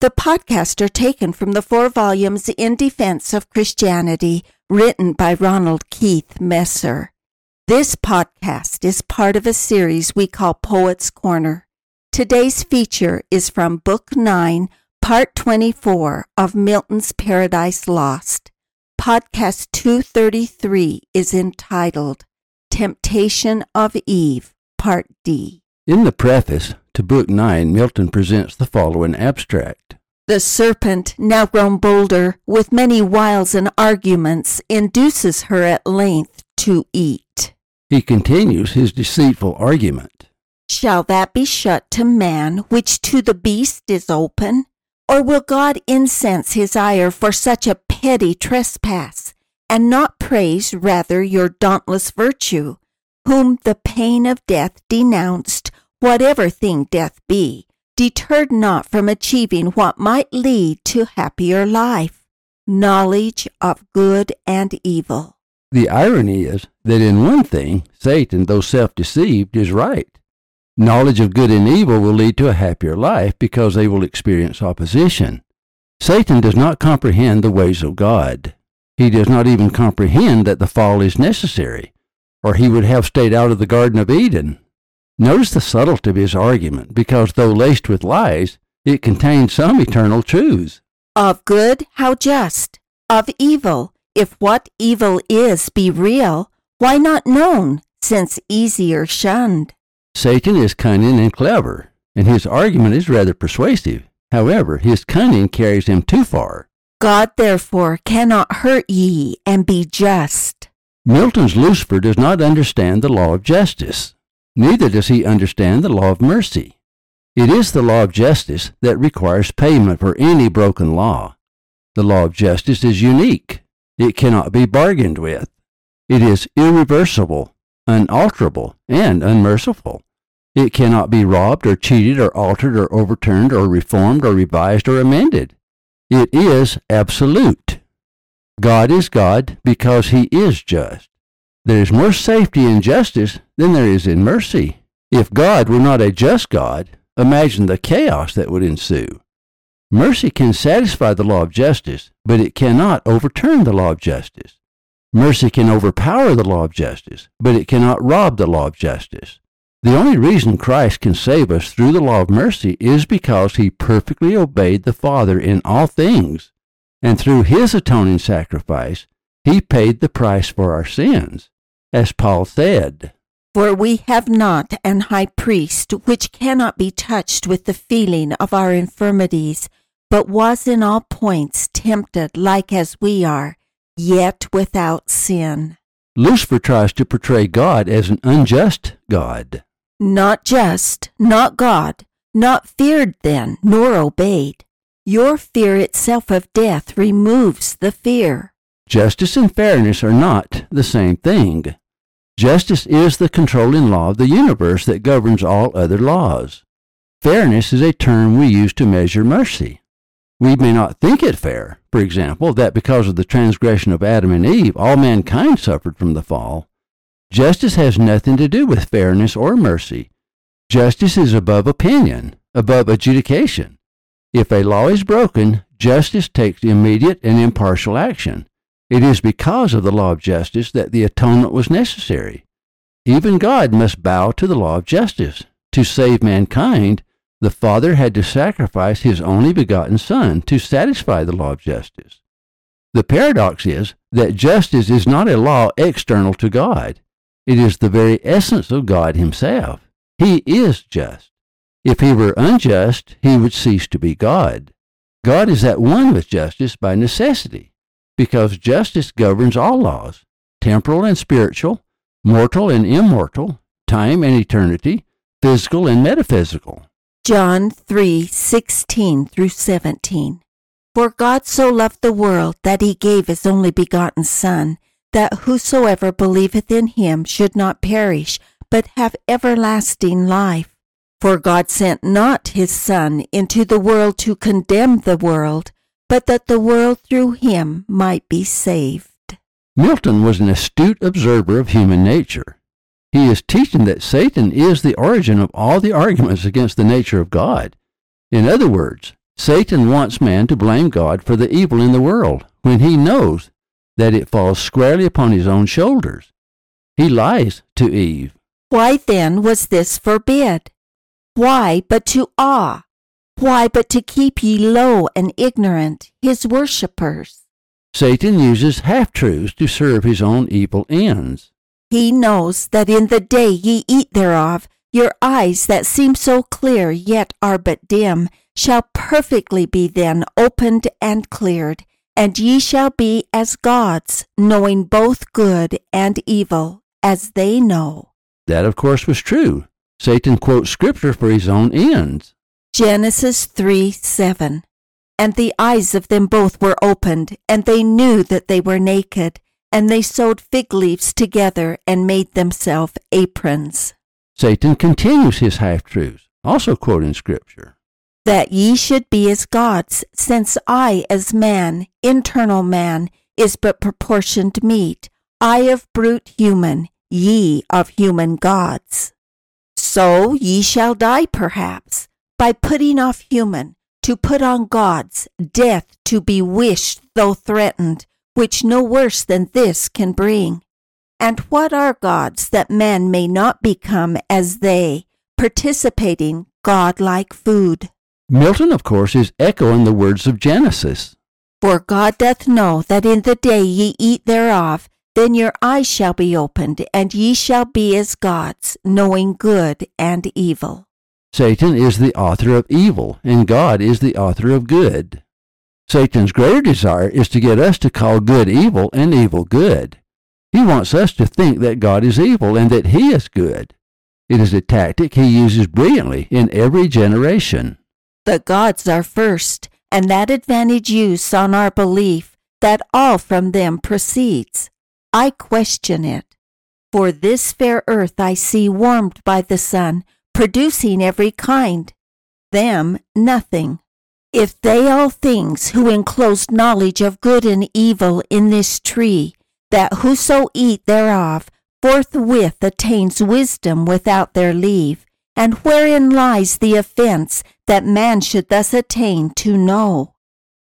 The podcasts are taken from the four volumes In Defense of Christianity, written by Ronald Keith Messer. This podcast is part of a series we call Poets Corner. Today's feature is from Book 9, Part 24 of Milton's Paradise Lost. Podcast 233 is entitled Temptation of Eve, Part D. In the preface to Book 9, Milton presents the following abstract. The serpent, now grown bolder, with many wiles and arguments, induces her at length to eat. He continues his deceitful argument. Shall that be shut to man which to the beast is open? Or will God incense his ire for such a petty trespass, and not praise rather your dauntless virtue, whom the pain of death denounced, whatever thing death be, deterred not from achieving what might lead to happier life, knowledge of good and evil. The irony is that in one thing, Satan, though self deceived, is right. Knowledge of good and evil will lead to a happier life because they will experience opposition. Satan does not comprehend the ways of God. He does not even comprehend that the fall is necessary, or he would have stayed out of the Garden of Eden Notice the subtlety of his argument, because though laced with lies, it contains some eternal truths. Of good, how just. Of evil, if what evil is be real, why not known, since easier shunned? Satan is cunning and clever, and his argument is rather persuasive. However, his cunning carries him too far. God therefore cannot hurt ye and be just. Milton's Lucifer does not understand the law of justice. Neither does he understand the law of mercy. It is the law of justice that requires payment for any broken law. The law of justice is unique. It cannot be bargained with. It is irreversible, unalterable, and unmerciful. It cannot be robbed or cheated or altered or overturned or reformed or revised or amended. It is absolute. God is God because he is just. There is more safety in justice than there is in mercy. If God were not a just God, imagine the chaos that would ensue. Mercy can satisfy the law of justice, but it cannot overturn the law of justice. Mercy can overpower the law of justice, but it cannot rob the law of justice. The only reason Christ can save us through the law of mercy is because he perfectly obeyed the Father in all things, and through his atoning sacrifice, he paid the price for our sins as Paul said. For we have not an high priest which cannot be touched with the feeling of our infirmities, but was in all points tempted like as we are, yet without sin. Lucifer tries to portray God as an unjust God. Not just, not God, not feared then, nor obeyed. Your fear itself of death removes the fear. Justice and fairness are not the same thing. Justice is the controlling law of the universe that governs all other laws. Fairness is a term we use to measure mercy. We may not think it fair, for example, that because of the transgression of Adam and Eve, all mankind suffered from the fall. Justice has nothing to do with fairness or mercy. Justice is above opinion, above adjudication. If a law is broken, justice takes immediate and impartial action. It is because of the law of justice that the atonement was necessary. Even God must bow to the law of justice. To save mankind, the Father had to sacrifice his only begotten Son to satisfy the law of justice. The paradox is that justice is not a law external to God. It is the very essence of God himself. He is just. If he were unjust, he would cease to be God. God is at one with justice by necessity because justice governs all laws, temporal and spiritual, mortal and immortal, time and eternity, physical and metaphysical. John 3:16 through 17. For God so loved the world that he gave his only begotten Son, that whosoever believeth in him should not perish, but have everlasting life. For God sent not his Son into the world to condemn the world, but that the world through him might be saved. Milton was an astute observer of human nature. He is teaching that Satan is the origin of all the arguments against the nature of God. In other words, Satan wants man to blame God for the evil in the world when he knows that it falls squarely upon his own shoulders. He lies to Eve. Why then was this forbid? Why but to awe? Why but to keep ye low and ignorant, his worshippers? Satan uses half truths to serve his own evil ends. He knows that in the day ye eat thereof, your eyes that seem so clear yet are but dim, shall perfectly be then opened and cleared, and ye shall be as gods, knowing both good and evil, as they know. That, of course, was true. Satan quotes Scripture for his own ends. Genesis 3 7. And the eyes of them both were opened, and they knew that they were naked, and they sewed fig leaves together and made themselves aprons. Satan continues his half truths, also quoting Scripture. That ye should be as gods, since I, as man, internal man, is but proportioned meat, I of brute human, ye of human gods. So ye shall die, perhaps, by putting off human, to put on God's, death to be wished though threatened, which no worse than this can bring. And what are gods that men may not become as they, participating God-like food? Milton, of course, is echoing the words of Genesis. For God doth know that in the day ye eat thereof, then your eyes shall be opened, and ye shall be as gods, knowing good and evil. Satan is the author of evil, and God is the author of good. Satan's greater desire is to get us to call good evil and evil good. He wants us to think that God is evil and that He is good. It is a tactic he uses brilliantly in every generation. The gods are first, and that advantage use on our belief that all from them proceeds. I question it. For this fair earth I see warmed by the sun, producing every kind. Them nothing. If they all things who enclosed knowledge of good and evil in this tree, that whoso eat thereof forthwith attains wisdom without their leave, and wherein lies the offense that man should thus attain to know?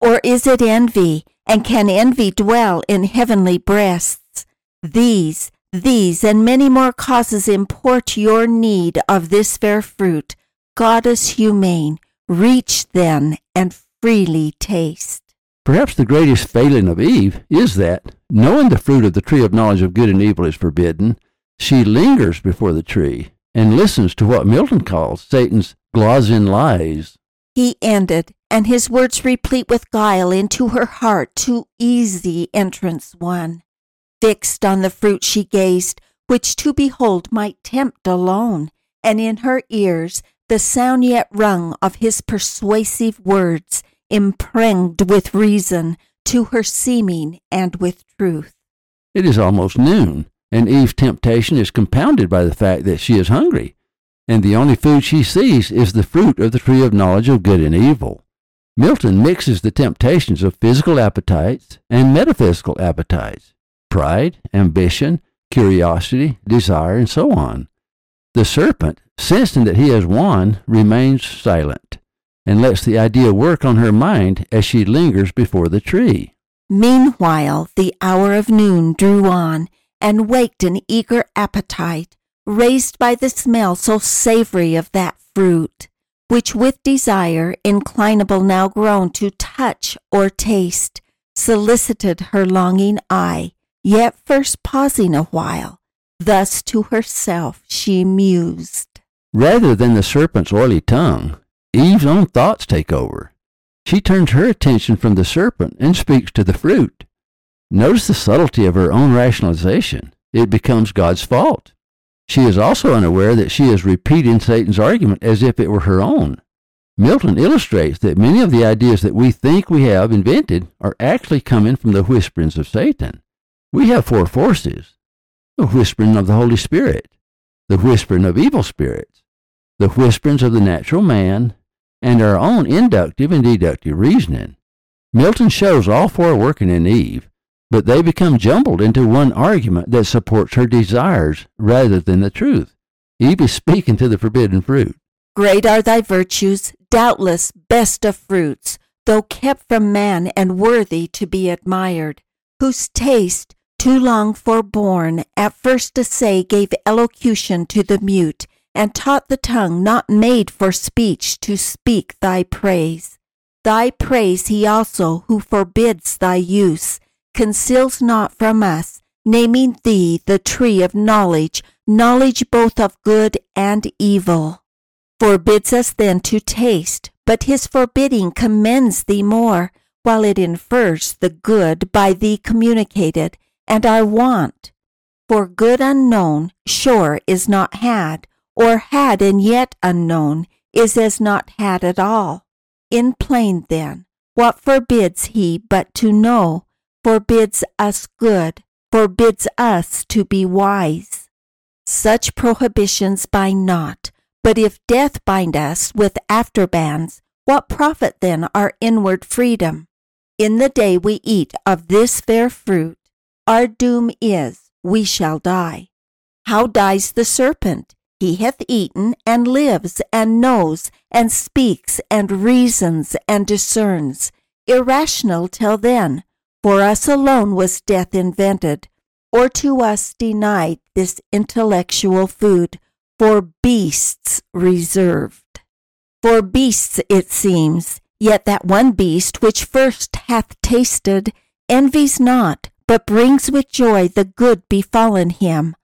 Or is it envy, and can envy dwell in heavenly breasts? These, these, and many more causes import your need of this fair fruit. Goddess humane, reach then and freely taste. Perhaps the greatest failing of Eve is that, knowing the fruit of the tree of knowledge of good and evil is forbidden, she lingers before the tree and listens to what Milton calls Satan's glozing lies. He ended, and his words replete with guile into her heart too easy entrance won. Fixed on the fruit she gazed, which to behold might tempt alone, and in her ears the sound yet rung of his persuasive words, impregned with reason, to her seeming and with truth. It is almost noon, and Eve's temptation is compounded by the fact that she is hungry, and the only food she sees is the fruit of the tree of knowledge of good and evil. Milton mixes the temptations of physical appetites and metaphysical appetites, pride, ambition, curiosity, desire, and so on. The serpent, sensing that he has won, remains silent and lets the idea work on her mind as she lingers before the tree. Meanwhile, the hour of noon drew on, and waked an eager appetite, raised by the smell so savory of that fruit, which with desire, inclinable now grown to touch or taste, solicited her longing eye, yet first pausing a while. Thus to herself she mused. Rather than the serpent's oily tongue, Eve's own thoughts take over. She turns her attention from the serpent and speaks to the fruit. Notice the subtlety of her own rationalization. It becomes God's fault. She is also unaware that she is repeating Satan's argument as if it were her own. Milton illustrates that many of the ideas that we think we have invented are actually coming from the whisperings of Satan. We have four forces the whispering of the Holy Spirit, the whispering of evil spirits, the whisperings of the natural man, and our own inductive and deductive reasoning. Milton shows all four working in Eve, but they become jumbled into one argument that supports her desires rather than the truth. Eve is speaking to the forbidden fruit. Great are thy virtues, doubtless best of fruits, though kept from man and worthy to be admired, whose taste, too long forborne, at first to say gave elocution to the mute, and taught the tongue not made for speech to speak thy praise. Thy praise he also who forbids thy use, conceals not from us, naming thee the tree of knowledge, knowledge both of good and evil forbids us then to taste, but his forbidding commends thee more, while it infers the good by thee communicated, and I want. For good unknown, sure is not had, or had and yet unknown, is as not had at all. In plain then, what forbids he but to know, forbids us good, forbids us to be wise. Such prohibitions bind not, but if death bind us with afterbands, what profit then our inward freedom? In the day we eat of this fair fruit, our doom is, we shall die. How dies the serpent? He hath eaten and lives and knows and speaks and reasons and discerns. Irrational till then, for us alone was death invented, or to us denied this intellectual food for beasts reserved. For beasts it seems, yet that one beast which first hath tasted envies not, but brings with joy the good befallen him.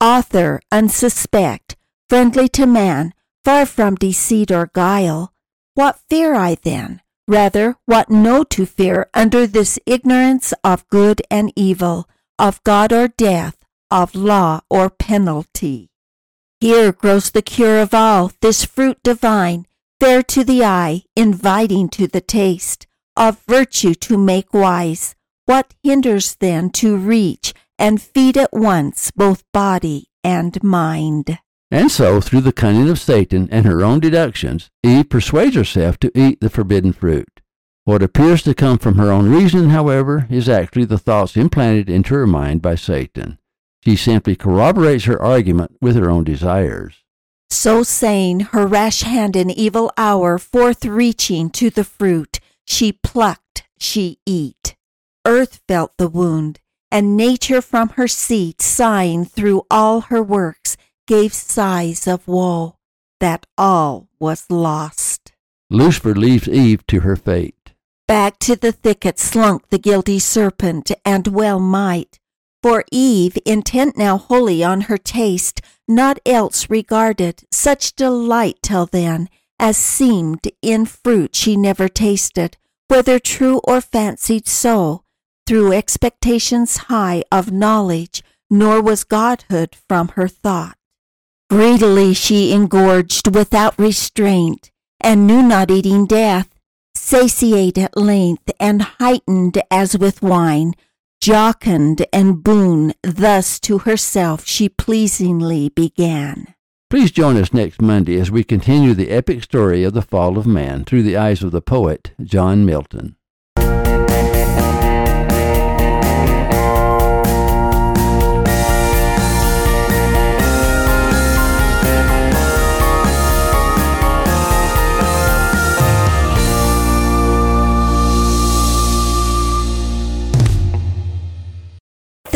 Author unsuspect, friendly to man, far from deceit or guile. What fear I then? Rather, what know to fear under this ignorance of good and evil, of God or death, of law or penalty? Here grows the cure of all, this fruit divine, fair to the eye, inviting to the taste, of virtue to make wise. What hinders then to reach and feed at once both body and mind? And so, through the cunning of Satan and her own deductions, Eve persuades herself to eat the forbidden fruit. What appears to come from her own reason, however, is actually the thoughts implanted into her mind by Satan. She simply corroborates her argument with her own desires. So saying, her rash hand in evil hour forth reaching to the fruit, she plucked, she eat. Earth felt the wound, and nature from her seat, sighing through all her works, gave sighs of woe, that all was lost. Lucifer leaves Eve to her fate. Back to the thicket slunk the guilty serpent, and well might. For Eve, intent now wholly on her taste, not else regarded such delight till then, as seemed in fruit she never tasted, whether true or fancied so, through expectations high of knowledge, nor was godhood from her thought. Greedily she engorged without restraint, and knew not eating death, satiate at length, and heightened as with wine, jocund and boon, thus to herself she pleasingly began. Please join us next Monday as we continue the epic story of the fall of man through the eyes of the poet John Milton.